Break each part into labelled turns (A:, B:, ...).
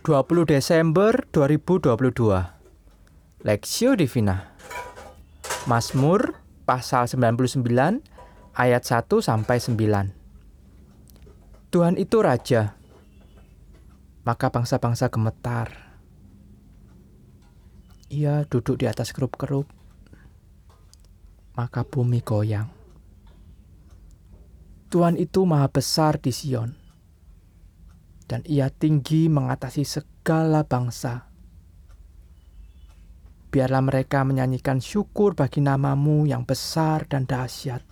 A: 20 Desember 2022 Lexio Divina. Mazmur pasal 99 ayat 1 sampai 9 Tuhan itu raja. Maka bangsa-bangsa gemetar. Ia duduk di atas kerup-kerup. Maka bumi goyang. Tuhan itu maha besar di Sion dan ia tinggi mengatasi segala bangsa. Biarlah mereka menyanyikan syukur bagi namamu yang besar dan dahsyat.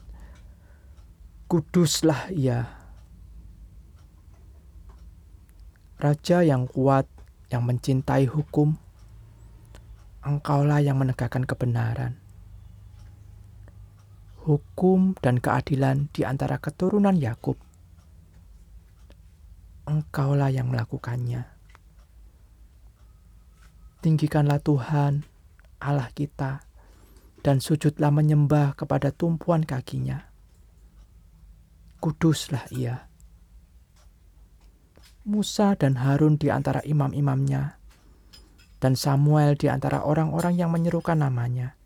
A: Kuduslah ia. Raja yang kuat, yang mencintai hukum, engkaulah yang menegakkan kebenaran. Hukum dan keadilan di antara keturunan Yakub Engkaulah yang melakukannya. Tinggikanlah Tuhan, Allah kita, dan sujudlah menyembah kepada tumpuan kakinya. Kuduslah ia. Musa dan Harun di antara imam-imamnya, dan Samuel di antara orang-orang yang menyerukan namanya.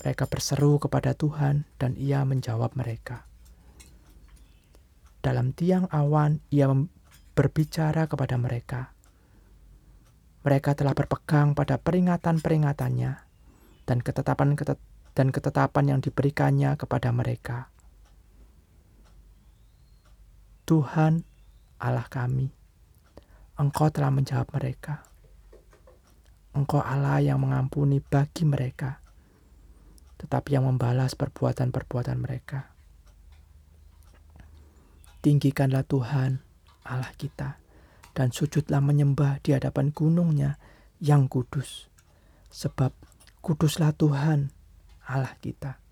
A: Mereka berseru kepada Tuhan, dan Ia menjawab mereka. Dalam tiang awan ia berbicara kepada mereka. Mereka telah berpegang pada peringatan-peringatannya dan ketetapan dan ketetapan yang diberikannya kepada mereka. Tuhan Allah kami, Engkau telah menjawab mereka. Engkau Allah yang mengampuni bagi mereka, tetapi yang membalas perbuatan-perbuatan mereka. Tinggikanlah Tuhan Allah kita dan sujudlah menyembah di hadapan gunungnya yang kudus. Sebab kuduslah Tuhan Allah kita.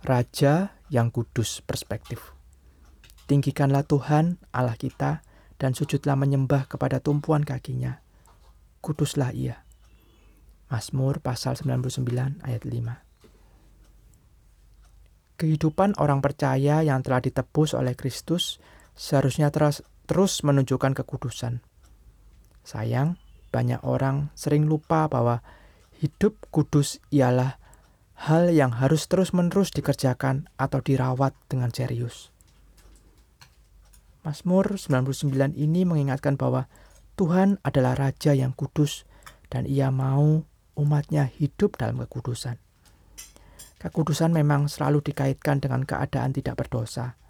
A: Raja yang kudus perspektif. Tinggikanlah Tuhan Allah kita dan sujudlah menyembah kepada tumpuan kakinya. Kuduslah ia. Mazmur pasal 99 ayat 5. Kehidupan orang percaya yang telah ditebus oleh Kristus seharusnya terus, terus menunjukkan kekudusan. Sayang, banyak orang sering lupa bahwa hidup kudus ialah hal yang harus terus-menerus dikerjakan atau dirawat dengan serius. Mazmur 99 ini mengingatkan bahwa Tuhan adalah Raja yang kudus dan ia mau umatnya hidup dalam kekudusan. Kekudusan memang selalu dikaitkan dengan keadaan tidak berdosa.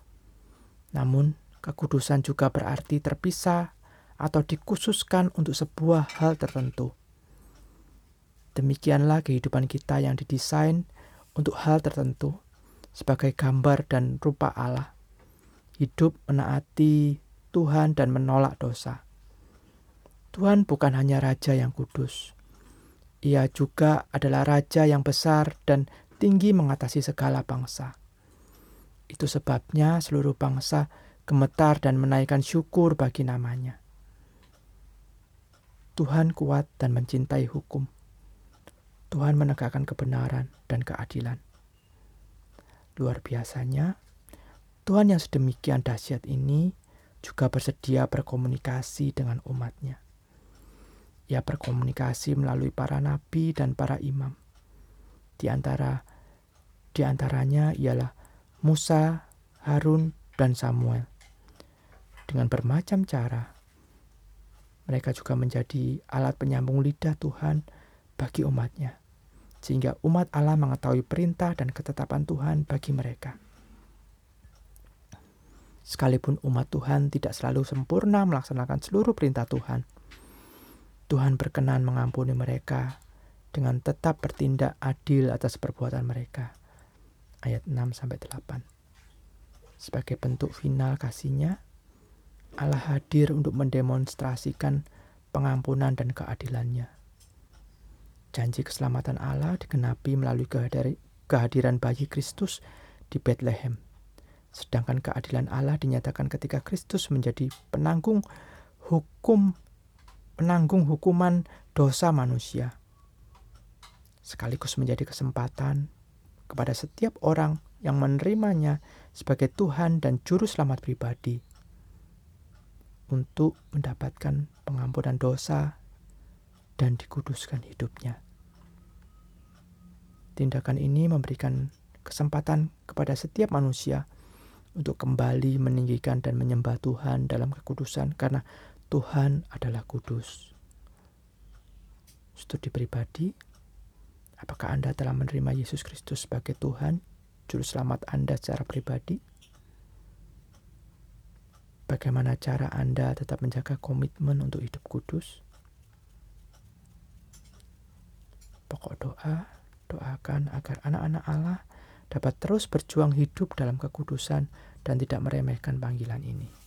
A: Namun, kekudusan juga berarti terpisah atau dikhususkan untuk sebuah hal tertentu. Demikianlah kehidupan kita yang didesain untuk hal tertentu sebagai gambar dan rupa Allah. Hidup menaati Tuhan dan menolak dosa. Tuhan bukan hanya raja yang kudus, ia juga adalah raja yang besar dan tinggi mengatasi segala bangsa. Itu sebabnya seluruh bangsa gemetar dan menaikkan syukur bagi namanya. Tuhan kuat dan mencintai hukum. Tuhan menegakkan kebenaran dan keadilan. Luar biasanya, Tuhan yang sedemikian dahsyat ini juga bersedia berkomunikasi dengan umatnya. Ia berkomunikasi melalui para nabi dan para imam. Di antara di antaranya ialah Musa, Harun, dan Samuel. Dengan bermacam cara, mereka juga menjadi alat penyambung lidah Tuhan bagi umatnya, sehingga umat Allah mengetahui perintah dan ketetapan Tuhan bagi mereka. Sekalipun umat Tuhan tidak selalu sempurna melaksanakan seluruh perintah Tuhan, Tuhan berkenan mengampuni mereka dengan tetap bertindak adil atas perbuatan mereka. Ayat 6 sampai 8. Sebagai bentuk final kasihnya, Allah hadir untuk mendemonstrasikan pengampunan dan keadilannya. Janji keselamatan Allah digenapi melalui kehadiran bayi Kristus di Bethlehem. Sedangkan keadilan Allah dinyatakan ketika Kristus menjadi penanggung hukum penanggung hukuman dosa manusia, sekaligus menjadi kesempatan kepada setiap orang yang menerimanya sebagai Tuhan dan Juru Selamat pribadi untuk mendapatkan pengampunan dosa dan dikuduskan hidupnya. Tindakan ini memberikan kesempatan kepada setiap manusia untuk kembali meninggikan dan menyembah Tuhan dalam kekudusan karena Tuhan adalah kudus. Studi pribadi, apakah Anda telah menerima Yesus Kristus sebagai Tuhan, Juru Selamat Anda secara pribadi? Bagaimana cara Anda tetap menjaga komitmen untuk hidup kudus? Pokok doa, doakan agar anak-anak Allah dapat terus berjuang hidup dalam kekudusan dan tidak meremehkan panggilan ini.